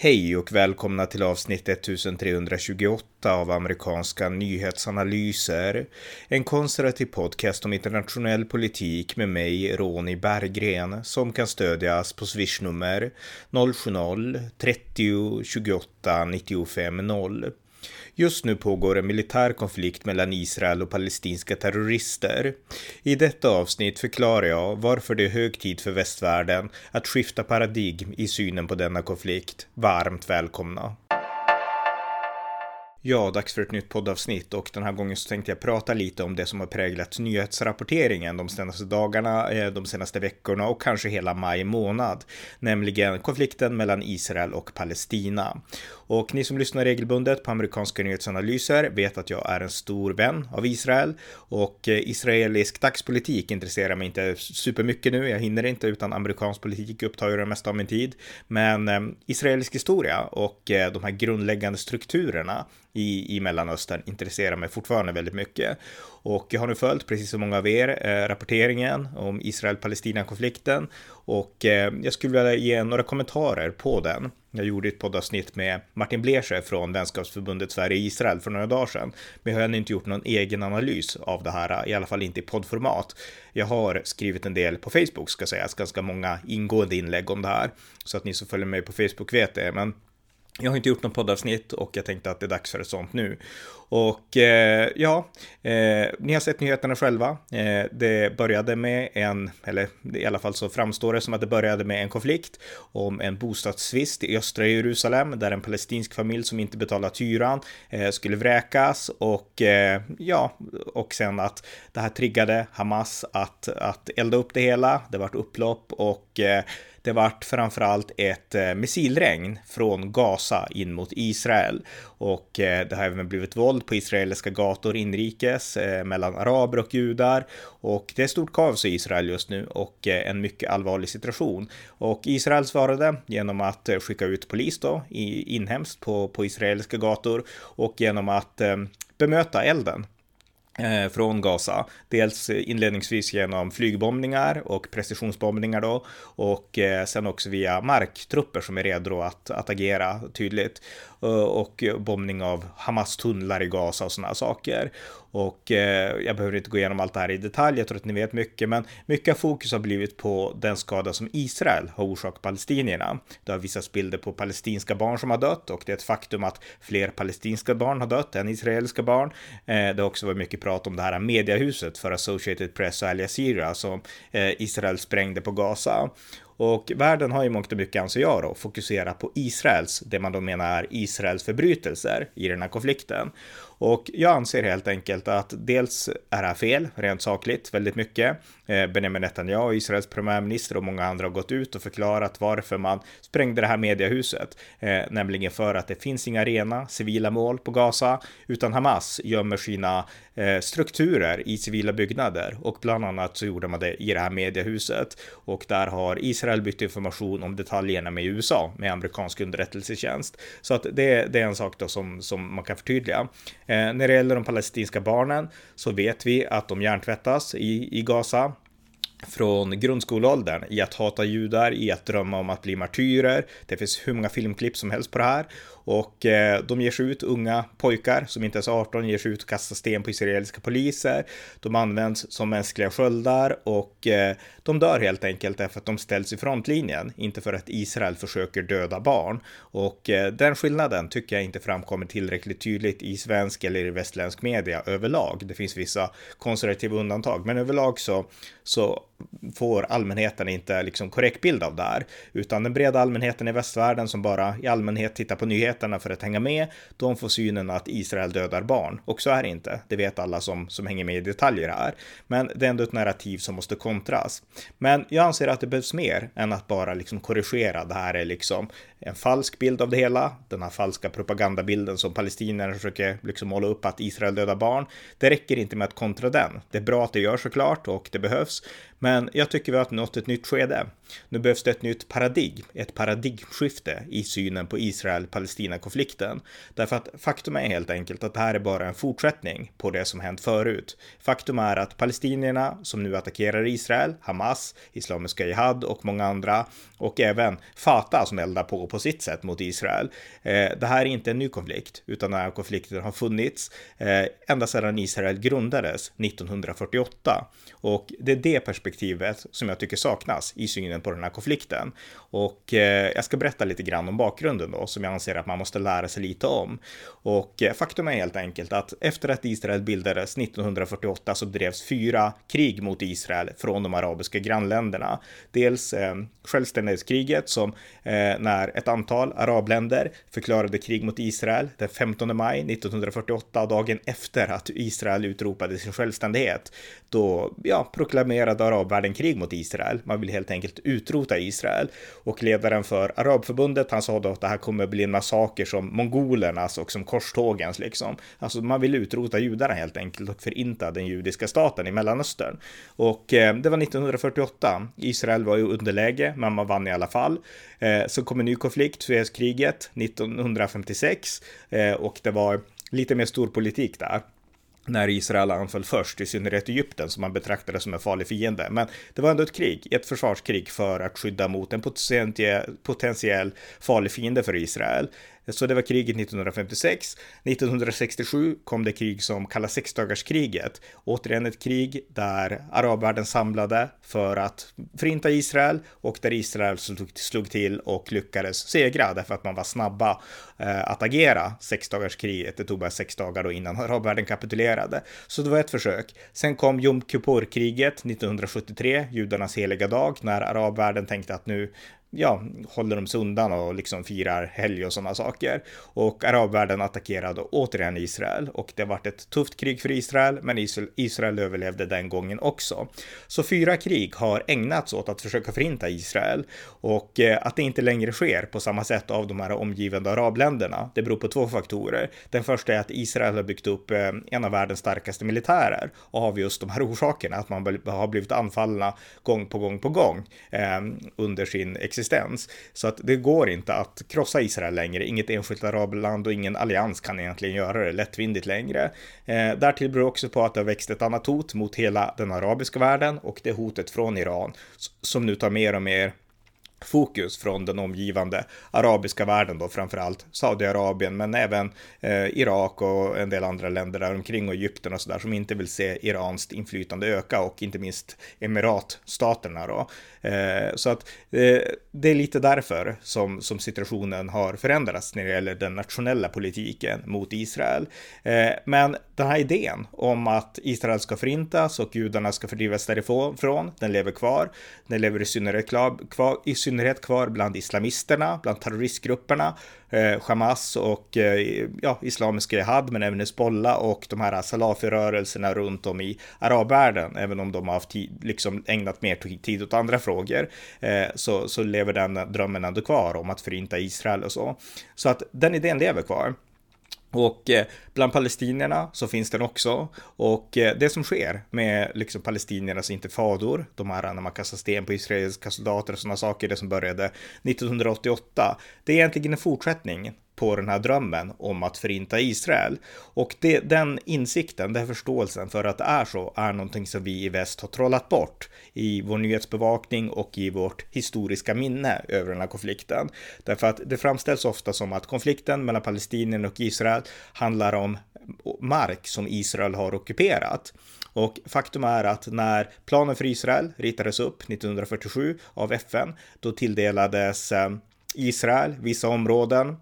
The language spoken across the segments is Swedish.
Hej och välkomna till avsnitt 1328 av amerikanska nyhetsanalyser. En konservativ podcast om internationell politik med mig, Ronny Berggren, som kan stödjas på swishnummer 070-30 28 95 0. Just nu pågår en militär konflikt mellan Israel och palestinska terrorister. I detta avsnitt förklarar jag varför det är hög tid för västvärlden att skifta paradigm i synen på denna konflikt. Varmt välkomna! Ja, dags för ett nytt poddavsnitt och den här gången så tänkte jag prata lite om det som har präglat nyhetsrapporteringen de senaste dagarna, eh, de senaste veckorna och kanske hela maj månad, nämligen konflikten mellan Israel och Palestina. Och ni som lyssnar regelbundet på amerikanska nyhetsanalyser vet att jag är en stor vän av Israel och eh, israelisk dagspolitik intresserar mig inte supermycket nu. Jag hinner inte utan amerikansk politik upptar ju det mesta av min tid. Men eh, israelisk historia och de här grundläggande strukturerna i, i Mellanöstern intresserar mig fortfarande väldigt mycket. Och jag har nu följt, precis som många av er, eh, rapporteringen om Israel-Palestina-konflikten och eh, jag skulle vilja ge några kommentarer på den. Jag gjorde ett poddavsnitt med Martin Blecher från Vänskapsförbundet Sverige-Israel för några dagar sedan. Men jag har ännu inte gjort någon egen analys av det här, i alla fall inte i poddformat. Jag har skrivit en del på Facebook, ska sägas, ganska många ingående inlägg om det här. Så att ni som följer mig på Facebook vet det. Men jag har inte gjort något poddavsnitt och jag tänkte att det är dags för ett sånt nu. Och eh, ja, eh, ni har sett nyheterna själva. Eh, det började med en, eller i alla fall så framstår det som att det började med en konflikt om en bostadstvist i östra Jerusalem där en palestinsk familj som inte betalat hyran eh, skulle vräkas och eh, ja, och sen att det här triggade Hamas att, att elda upp det hela. Det vart upplopp och eh, det vart framförallt ett eh, missilregn från Gaza in mot Israel. Och eh, det har även blivit våld på israeliska gator inrikes eh, mellan araber och judar. Och det är stort kaos i Israel just nu och en mycket allvarlig situation. Och Israel svarade genom att skicka ut polis då inhemskt på, på israeliska gator och genom att bemöta elden. Eh, från Gaza. Dels inledningsvis genom flygbombningar och precisionsbombningar då och eh, sen också via marktrupper som är redo att, att agera tydligt Eh, och bombning av Hamas tunnlar i Gaza och sådana saker. Och eh, jag behöver inte gå igenom allt det här i detalj, jag tror att ni vet mycket, men mycket av fokus har blivit på den skada som Israel har orsakat palestinierna. Det har visats bilder på palestinska barn som har dött och det är ett faktum att fler palestinska barn har dött än israeliska barn. Eh, det har också varit mycket prat om det här mediahuset för Associated Press och Al Jazeera som eh, Israel sprängde på Gaza. Och världen har ju mångt och mycket, anser jag då, fokuserat på Israels, det man då menar är Israels förbrytelser i den här konflikten. Och jag anser helt enkelt att dels är det här fel, rent sakligt, väldigt mycket. Eh, Benjamin Netanyahu, Israels premiärminister och många andra har gått ut och förklarat varför man sprängde det här mediahuset, eh, nämligen för att det finns inga rena civila mål på Gaza, utan Hamas gömmer sina eh, strukturer i civila byggnader och bland annat så gjorde man det i det här mediehuset och där har Israel bytt information om detaljerna med USA med amerikansk underrättelsetjänst. Så att det, det är en sak då som, som man kan förtydliga. Eh, när det gäller de palestinska barnen så vet vi att de hjärntvättas i, i Gaza från grundskoleåldern i att hata judar, i att drömma om att bli martyrer. Det finns hur många filmklipp som helst på det här och eh, de ger sig ut, unga pojkar som inte ens är 18, ger sig ut och kastar sten på israeliska poliser. De används som mänskliga sköldar och eh, de dör helt enkelt därför att de ställs i frontlinjen, inte för att Israel försöker döda barn. Och eh, den skillnaden tycker jag inte framkommer tillräckligt tydligt i svensk eller i västländsk media överlag. Det finns vissa konservativa undantag, men överlag så, så får allmänheten inte liksom korrekt bild av det här, utan den breda allmänheten i västvärlden som bara i allmänhet tittar på nyheter nyheterna för att hänga med, de får synen att Israel dödar barn. Och så är det inte. Det vet alla som, som hänger med i detaljer här. Men det är ändå ett narrativ som måste kontras. Men jag anser att det behövs mer än att bara liksom korrigera. Det här är liksom en falsk bild av det hela. Den här falska propagandabilden som palestinierna försöker liksom måla upp att Israel dödar barn. Det räcker inte med att kontra den. Det är bra att det görs såklart och det behövs. Men jag tycker vi har nått ett nytt skede. Nu behövs det ett nytt paradigm, ett paradigmskifte i synen på Israel-Palestina-konflikten. Därför att faktum är helt enkelt att det här är bara en fortsättning på det som hänt förut. Faktum är att palestinierna som nu attackerar Israel, Hamas, Islamiska Jihad och många andra och även Fatah som eldar på på sitt sätt mot Israel. Eh, det här är inte en ny konflikt, utan den här konflikten har funnits eh, ända sedan Israel grundades 1948. Och det är det perspektivet som jag tycker saknas i synen på den här konflikten. Och eh, jag ska berätta lite grann om bakgrunden då, som jag anser att man måste lära sig lite om. Och eh, faktum är helt enkelt att efter att Israel bildades 1948 så drevs fyra krig mot Israel från de arabiska grannländerna. Dels eh, självständighetskriget som eh, när ett antal arabländer förklarade krig mot Israel den 15 maj 1948, dagen efter att Israel utropade sin självständighet. Då ja, proklamerade arabvärlden krig mot Israel. Man vill helt enkelt utrota Israel. Och ledaren för Arabförbundet, han sa då att det här kommer bli en massaker som mongolernas och som korstågens liksom. Alltså man vill utrota judarna helt enkelt och förinta den judiska staten i Mellanöstern. Och eh, det var 1948. Israel var i underläge, men man vann i alla fall. Eh, så kommer ny konflikt, Suezkriget 1956 eh, och det var lite mer storpolitik där när Israel anföll först, i synnerhet Egypten som man betraktade som en farlig fiende. Men det var ändå ett krig, ett försvarskrig för att skydda mot en potentiell farlig fiende för Israel. Så det var kriget 1956. 1967 kom det krig som kallas sexdagarskriget. Återigen ett krig där arabvärlden samlade för att förinta Israel och där Israel slog till och lyckades segra därför att man var snabba Eh, att agera. Sexdagarskriget, det tog bara sex dagar då innan arabvärlden kapitulerade. Så det var ett försök. Sen kom Jom Kippur-kriget 1973, judarnas heliga dag, när arabvärlden tänkte att nu ja, håller de sig undan och liksom firar helg och sådana saker. Och arabvärlden attackerade återigen Israel och det varit ett tufft krig för Israel, men Israel, Israel överlevde den gången också. Så fyra krig har ägnats åt att försöka förinta Israel och eh, att det inte längre sker på samma sätt av de här omgivande arabländerna länderna. Det beror på två faktorer. Den första är att Israel har byggt upp eh, en av världens starkaste militärer av just de här orsakerna, att man har blivit anfallna gång på gång på gång eh, under sin existens existens. Så att det går inte att krossa Israel längre. Inget enskilt arabland och ingen allians kan egentligen göra det lättvindigt längre. Eh, därtill beror också på att det har växt ett annat hot mot hela den arabiska världen och det hotet från Iran som nu tar mer och mer fokus från den omgivande arabiska världen då, framförallt Saudiarabien, men även eh, Irak och en del andra länder där omkring och Egypten och sådär som inte vill se iranskt inflytande öka och inte minst emiratstaterna då. Eh, så att eh, det är lite därför som, som situationen har förändrats när det gäller den nationella politiken mot Israel. Eh, men den här idén om att Israel ska förintas och judarna ska fördrivas därifrån, den lever kvar. Den lever i synnerhet kvar, i synnerhet kvar bland islamisterna, bland terroristgrupperna, eh, Hamas och eh, ja, Islamiska Jihad, men även Hezbollah och de här Salafi-rörelserna runt om i arabvärlden, även om de har haft tid, liksom ägnat mer tid åt andra frågor, eh, så, så lever den drömmen ändå kvar om att förinta Israel och så. Så att den idén lever kvar. Och eh, bland palestinierna så finns den också. Och eh, det som sker med liksom palestiniernas intifador, de här när man kastar sten på israeliska soldater och sådana saker, det som började 1988, det är egentligen en fortsättning på den här drömmen om att förinta Israel. Och det, den insikten, den förståelsen för att det är så, är någonting som vi i väst har trollat bort i vår nyhetsbevakning och i vårt historiska minne över den här konflikten. Därför att det framställs ofta som att konflikten mellan palestinierna och Israel handlar om mark som Israel har ockuperat. Och faktum är att när planen för Israel ritades upp 1947 av FN, då tilldelades eh, Israel vissa områden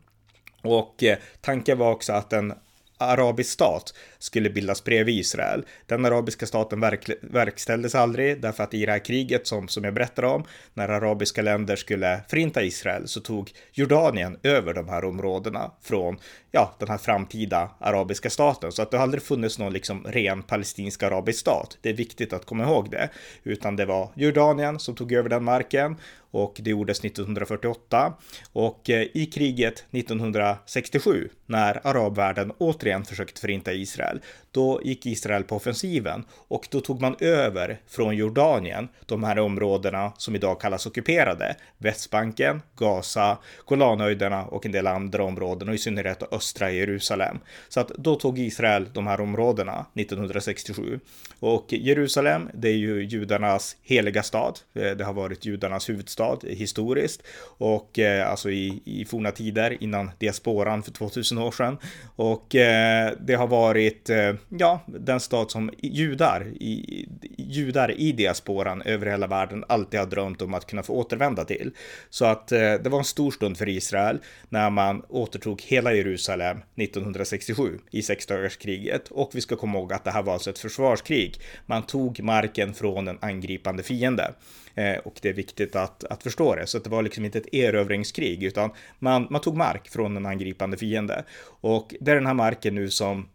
och eh, tanken var också att en arabisk stat skulle bildas bredvid Israel. Den arabiska staten verk, verkställdes aldrig därför att i det här kriget som, som jag berättade om, när arabiska länder skulle förinta Israel så tog Jordanien över de här områdena från ja, den här framtida arabiska staten. Så att det har aldrig funnits någon liksom ren palestinsk arabisk stat. Det är viktigt att komma ihåg det, utan det var Jordanien som tog över den marken och det gjordes 1948 och eh, i kriget 1967 när arabvärlden återigen försökte förinta Israel, då gick Israel på offensiven och då tog man över från Jordanien de här områdena som idag kallas ockuperade, Västbanken, Gaza, Golanhöjderna och en del andra områden och i synnerhet östra Jerusalem. Så att då tog Israel de här områdena 1967 och Jerusalem, det är ju judarnas heliga stad. Eh, det har varit judarnas huvudstad historiskt och eh, alltså i, i forna tider innan diasporan för 2000 år sedan. Och eh, det har varit, Eh, ja, den stad som judar, i, judar i diasporan över hela världen alltid har drömt om att kunna få återvända till. Så att eh, det var en stor stund för Israel när man återtog hela Jerusalem 1967 i sexdagarskriget. Och vi ska komma ihåg att det här var alltså ett försvarskrig. Man tog marken från en angripande fiende. Eh, och det är viktigt att, att förstå det. Så att det var liksom inte ett erövringskrig, utan man, man tog mark från en angripande fiende. Och det är den här marken nu som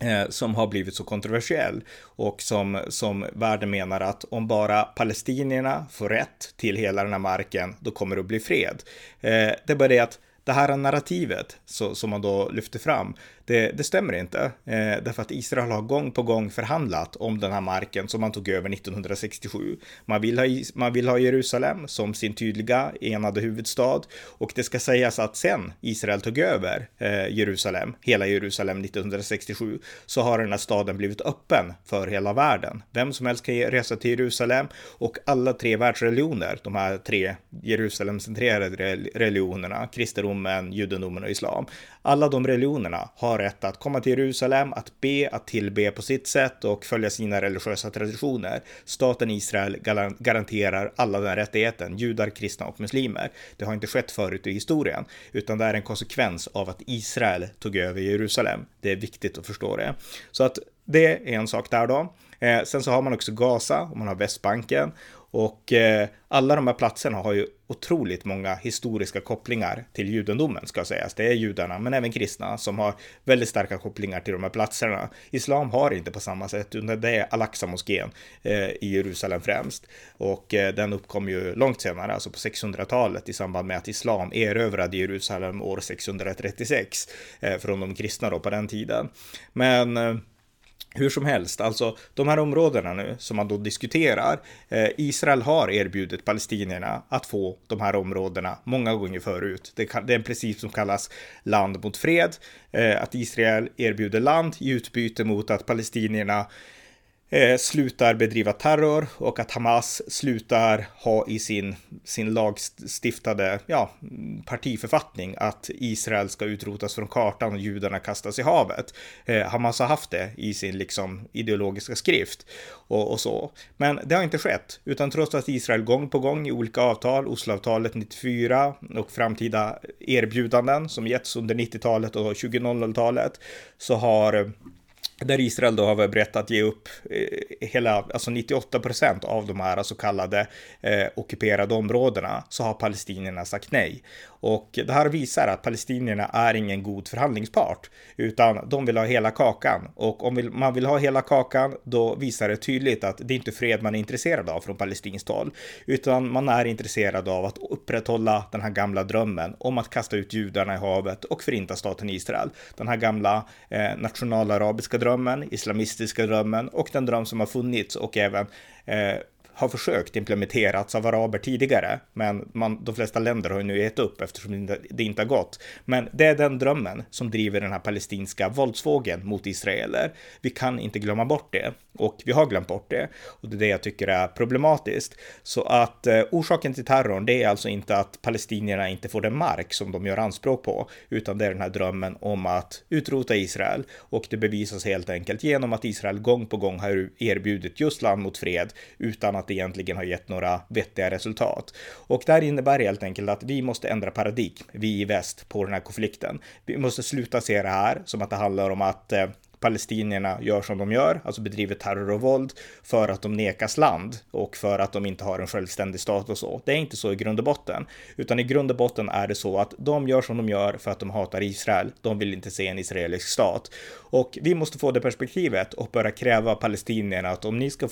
Eh, som har blivit så kontroversiell och som, som världen menar att om bara palestinierna får rätt till hela den här marken, då kommer det att bli fred. Eh, det är bara det att det här narrativet så, som man då lyfter fram, det, det stämmer inte. Eh, därför att Israel har gång på gång förhandlat om den här marken som man tog över 1967. Man vill ha, man vill ha Jerusalem som sin tydliga enade huvudstad och det ska sägas att sen Israel tog över eh, Jerusalem, hela Jerusalem 1967, så har den här staden blivit öppen för hela världen. Vem som helst kan resa till Jerusalem och alla tre världsreligioner, de här tre Jerusalemcentrerade religionerna, kristendom, kristendomen, judendomen och islam, alla de religionerna har rätt att komma till Jerusalem, att be, att tillbe på sitt sätt och följa sina religiösa traditioner. Staten Israel garanterar alla den rättigheten, judar, kristna och muslimer. Det har inte skett förut i historien, utan det är en konsekvens av att Israel tog över Jerusalem. Det är viktigt att förstå det. Så att det är en sak där då. Eh, sen så har man också Gaza och man har Västbanken och eh, alla de här platserna har ju otroligt många historiska kopplingar till judendomen ska sägas. Det är judarna, men även kristna som har väldigt starka kopplingar till de här platserna. Islam har inte på samma sätt, utan det är Al-Aqsa-moskén eh, i Jerusalem främst. Och eh, den uppkom ju långt senare, alltså på 600-talet i samband med att islam erövrade Jerusalem år 636 eh, från de kristna då på den tiden. Men eh, hur som helst, alltså de här områdena nu som man då diskuterar. Eh, Israel har erbjudit palestinierna att få de här områdena många gånger förut. Det, kan, det är en princip som kallas land mot fred. Eh, att Israel erbjuder land i utbyte mot att palestinierna eh, slutar bedriva terror och att Hamas slutar ha i sin, sin lagstiftade ja, partiförfattning att Israel ska utrotas från kartan och judarna kastas i havet. Eh, Hamas har haft det i sin liksom ideologiska skrift och, och, så. Men det har inte skett, utan trots att Israel gång på gång i olika avtal, Osloavtalet 94 och framtida erbjudanden som getts under 90-talet och 2000-talet så har där Israel då har varit berett att ge upp eh, hela, alltså 98 procent av de här så kallade eh, ockuperade områdena, så har palestinierna sagt nej. Och det här visar att palestinierna är ingen god förhandlingspart, utan de vill ha hela kakan. Och om man vill ha hela kakan, då visar det tydligt att det är inte fred man är intresserad av från palestinskt håll, utan man är intresserad av att upprätthålla den här gamla drömmen om att kasta ut judarna i havet och förinta staten Israel. Den här gamla eh, nationalarabiska drömmen, islamistiska drömmen och den dröm som har funnits och även eh, har försökt implementerats av araber tidigare, men man, de flesta länder har ju nu gett upp eftersom det inte har gått. Men det är den drömmen som driver den här palestinska våldsvågen mot israeler. Vi kan inte glömma bort det och vi har glömt bort det och det är det jag tycker är problematiskt. Så att eh, orsaken till terrorn, det är alltså inte att palestinierna inte får den mark som de gör anspråk på, utan det är den här drömmen om att utrota Israel och det bevisas helt enkelt genom att Israel gång på gång har erbjudit just land mot fred utan att det egentligen har gett några vettiga resultat. Och det här innebär helt enkelt att vi måste ändra paradigm, vi i väst, på den här konflikten. Vi måste sluta se det här som att det handlar om att eh, palestinierna gör som de gör, alltså bedriver terror och våld för att de nekas land och för att de inte har en självständig stat och så. Det är inte så i grund och botten, utan i grund och botten är det så att de gör som de gör för att de hatar Israel. De vill inte se en israelisk stat och vi måste få det perspektivet och börja kräva palestinierna att om ni ska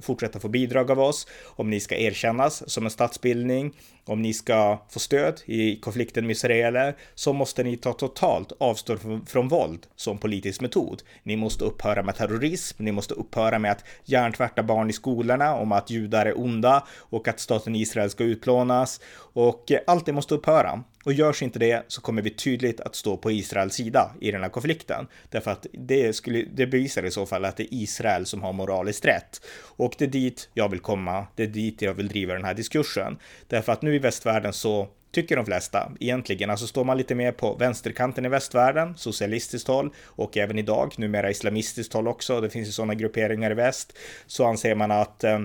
fortsätta få bidrag av oss, om ni ska erkännas som en statsbildning, om ni ska få stöd i konflikten med israeler så måste ni ta totalt avstånd från, från våld som politisk metod. Ni måste upphöra med terrorism, ni måste upphöra med att hjärntvätta barn i skolorna om att judar är onda och att staten Israel ska utplånas och eh, allt det måste upphöra. Och görs inte det så kommer vi tydligt att stå på Israels sida i den här konflikten. Därför att det, skulle, det bevisar i så fall att det är Israel som har moraliskt rätt. Och det är dit jag vill komma, det är dit jag vill driva den här diskursen. Därför att nu i västvärlden så tycker de flesta egentligen. Alltså står man lite mer på vänsterkanten i västvärlden, socialistiskt håll och även idag, numera islamistiskt håll också, det finns ju sådana grupperingar i väst, så anser man att eh,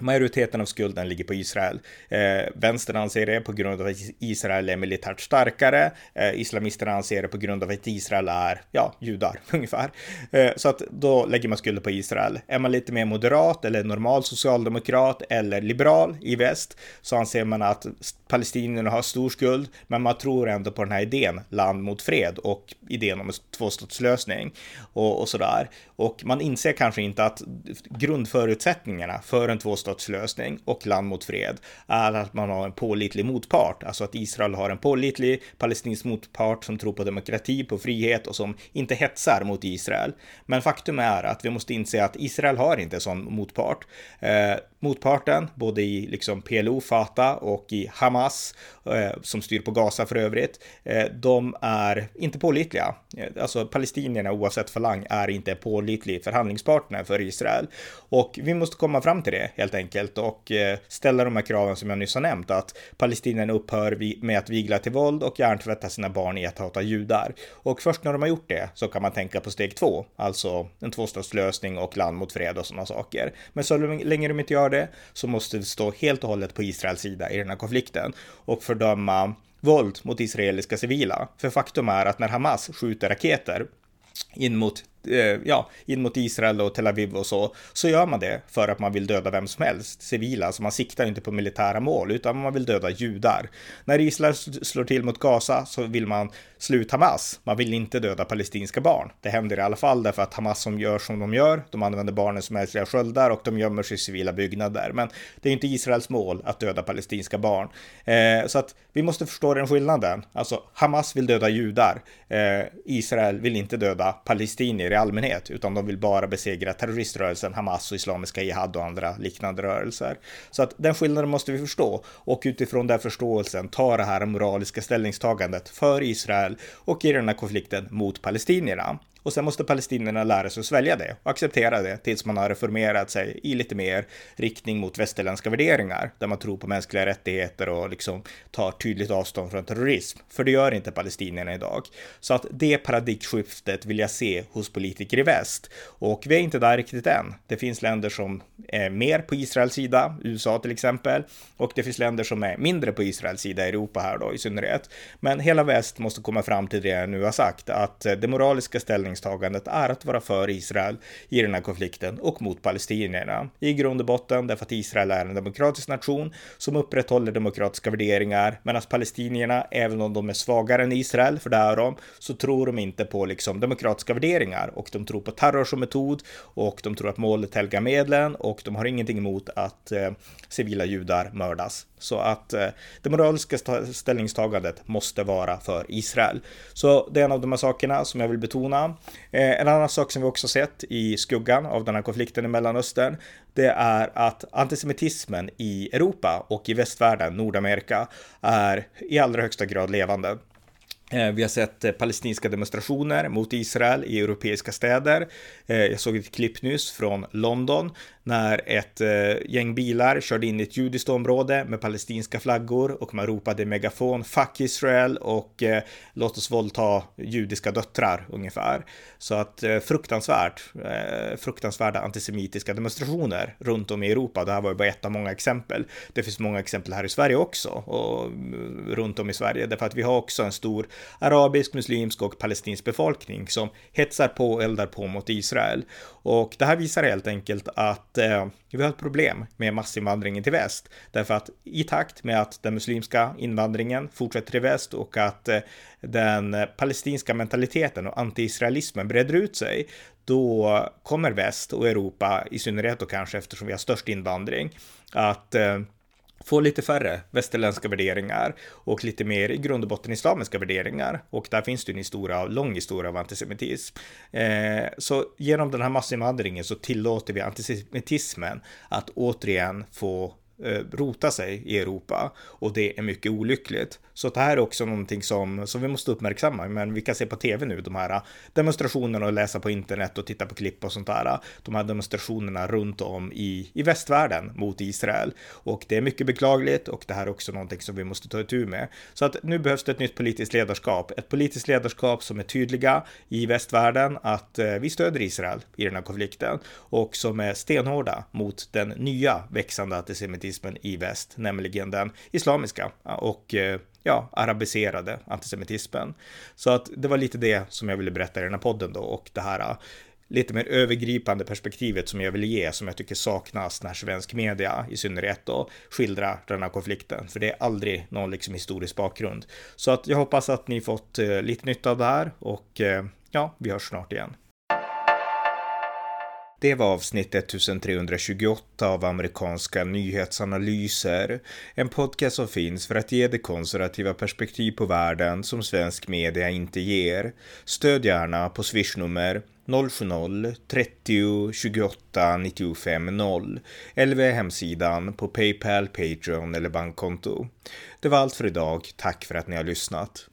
Majoriteten av skulden ligger på Israel. Eh, vänstern anser det på grund av att Israel är militärt starkare. Eh, islamisterna anser det på grund av att Israel är, ja, judar ungefär. Eh, så att då lägger man skulden på Israel. Är man lite mer moderat eller normal socialdemokrat eller liberal i väst så anser man att palestinierna har stor skuld, men man tror ändå på den här idén, land mot fred och idén om en tvåstatslösning och, och sådär. Och man inser kanske inte att grundförutsättningarna för en tvåstatslösning och land mot fred är att man har en pålitlig motpart, alltså att Israel har en pålitlig palestinsk motpart som tror på demokrati, på frihet och som inte hetsar mot Israel. Men faktum är att vi måste inse att Israel har inte en sån motpart. Eh, motparten, både i liksom PLO, Fatah och i Hamas, eh, som styr på Gaza för övrigt, eh, de är inte pålitliga. Eh, alltså palestinierna oavsett falang är inte pålitlig förhandlingspartner för Israel. Och vi måste komma fram till det helt enkelt enkelt och eh, ställa de här kraven som jag nyss har nämnt, att palestinierna upphör med att vigla till våld och hjärntvätta sina barn i att hata judar. Och först när de har gjort det så kan man tänka på steg två, alltså en tvåstatslösning och land mot fred och sådana saker. Men så länge de inte gör det så måste vi stå helt och hållet på Israels sida i den här konflikten och fördöma våld mot israeliska civila. För faktum är att när Hamas skjuter raketer in mot Eh, ja, in mot Israel och Tel Aviv och så, så gör man det för att man vill döda vem som helst, civila, så alltså man siktar inte på militära mål, utan man vill döda judar. När Israel slår till mot Gaza så vill man sluta Hamas, man vill inte döda palestinska barn. Det händer i alla fall därför att Hamas som gör som de gör, de använder barnen som mänskliga sköldar och de gömmer sig i civila byggnader. Men det är inte Israels mål att döda palestinska barn. Eh, så att vi måste förstå den skillnaden. Alltså, Hamas vill döda judar, eh, Israel vill inte döda palestinier i allmänhet, utan de vill bara besegra terroriströrelsen Hamas och Islamiska Jihad och andra liknande rörelser. Så att den skillnaden måste vi förstå och utifrån den förståelsen ta det här moraliska ställningstagandet för Israel och i den här konflikten mot palestinierna. Och sen måste palestinierna lära sig att svälja det och acceptera det tills man har reformerat sig i lite mer riktning mot västerländska värderingar där man tror på mänskliga rättigheter och liksom tar tydligt avstånd från terrorism. För det gör inte palestinierna idag. Så att det paradigmskiftet vill jag se hos politiker i väst. Och vi är inte där riktigt än. Det finns länder som är mer på Israels sida, USA till exempel, och det finns länder som är mindre på Israels sida, Europa här då i synnerhet. Men hela väst måste komma fram till det jag nu har sagt, att det moraliska ställningen ställningstagandet är att vara för Israel i den här konflikten och mot palestinierna. I grund och botten därför att Israel är en demokratisk nation som upprätthåller demokratiska värderingar medan palestinierna, även om de är svagare än Israel, för det är de, så tror de inte på liksom demokratiska värderingar och de tror på terror som metod och de tror att målet helgar medlen och de har ingenting emot att eh, civila judar mördas. Så att eh, det moraliska ställningstagandet måste vara för Israel. Så det är en av de här sakerna som jag vill betona. Eh, en annan sak som vi också sett i skuggan av den här konflikten i Mellanöstern, det är att antisemitismen i Europa och i västvärlden, Nordamerika, är i allra högsta grad levande. Eh, vi har sett eh, palestinska demonstrationer mot Israel i europeiska städer. Jag såg ett klipp nyss från London när ett eh, gäng bilar körde in i ett judiskt område med palestinska flaggor och man ropade megafon “Fuck Israel” och eh, “Låt oss våldta judiska döttrar” ungefär. Så att eh, fruktansvärt, eh, fruktansvärda antisemitiska demonstrationer runt om i Europa. Det här var ju bara ett av många exempel. Det finns många exempel här i Sverige också och mm, runt om i Sverige därför att vi har också en stor arabisk, muslimsk och palestinsk befolkning som hetsar på och eldar på mot Israel. Och det här visar helt enkelt att eh, vi har ett problem med massinvandringen till väst. Därför att i takt med att den muslimska invandringen fortsätter i väst och att eh, den palestinska mentaliteten och anti-israelismen breder ut sig, då kommer väst och Europa, i synnerhet då kanske eftersom vi har störst invandring, att eh, få lite färre västerländska värderingar och lite mer i grund och botten islamiska värderingar. Och där finns det en historia, lång historia av antisemitism. Eh, så genom den här massinvandringen så tillåter vi antisemitismen att återigen få Eh, rota sig i Europa och det är mycket olyckligt. Så det här är också någonting som, som vi måste uppmärksamma. Men vi kan se på tv nu, de här demonstrationerna och läsa på internet och titta på klipp och sånt där. De här demonstrationerna runt om i, i västvärlden mot Israel. Och det är mycket beklagligt och det här är också någonting som vi måste ta itu med. Så att nu behövs det ett nytt politiskt ledarskap. Ett politiskt ledarskap som är tydliga i västvärlden att eh, vi stöder Israel i den här konflikten och som är stenhårda mot den nya växande antisemitismen i väst, nämligen den islamiska. Och eh, ja, arabiserade antisemitismen. Så att det var lite det som jag ville berätta i den här podden då och det här eh, lite mer övergripande perspektivet som jag vill ge, som jag tycker saknas när svensk media i synnerhet då skildrar den här konflikten. För det är aldrig någon liksom historisk bakgrund. Så att jag hoppas att ni fått eh, lite nytta av det här och ja, vi hörs snart igen. Det var avsnitt 1328 av amerikanska nyhetsanalyser. En podcast som finns för att ge det konservativa perspektiv på världen som svensk media inte ger. Stöd gärna på swishnummer 070-30 28 95 0 eller via hemsidan på Paypal, Patreon eller bankkonto. Det var allt för idag. Tack för att ni har lyssnat.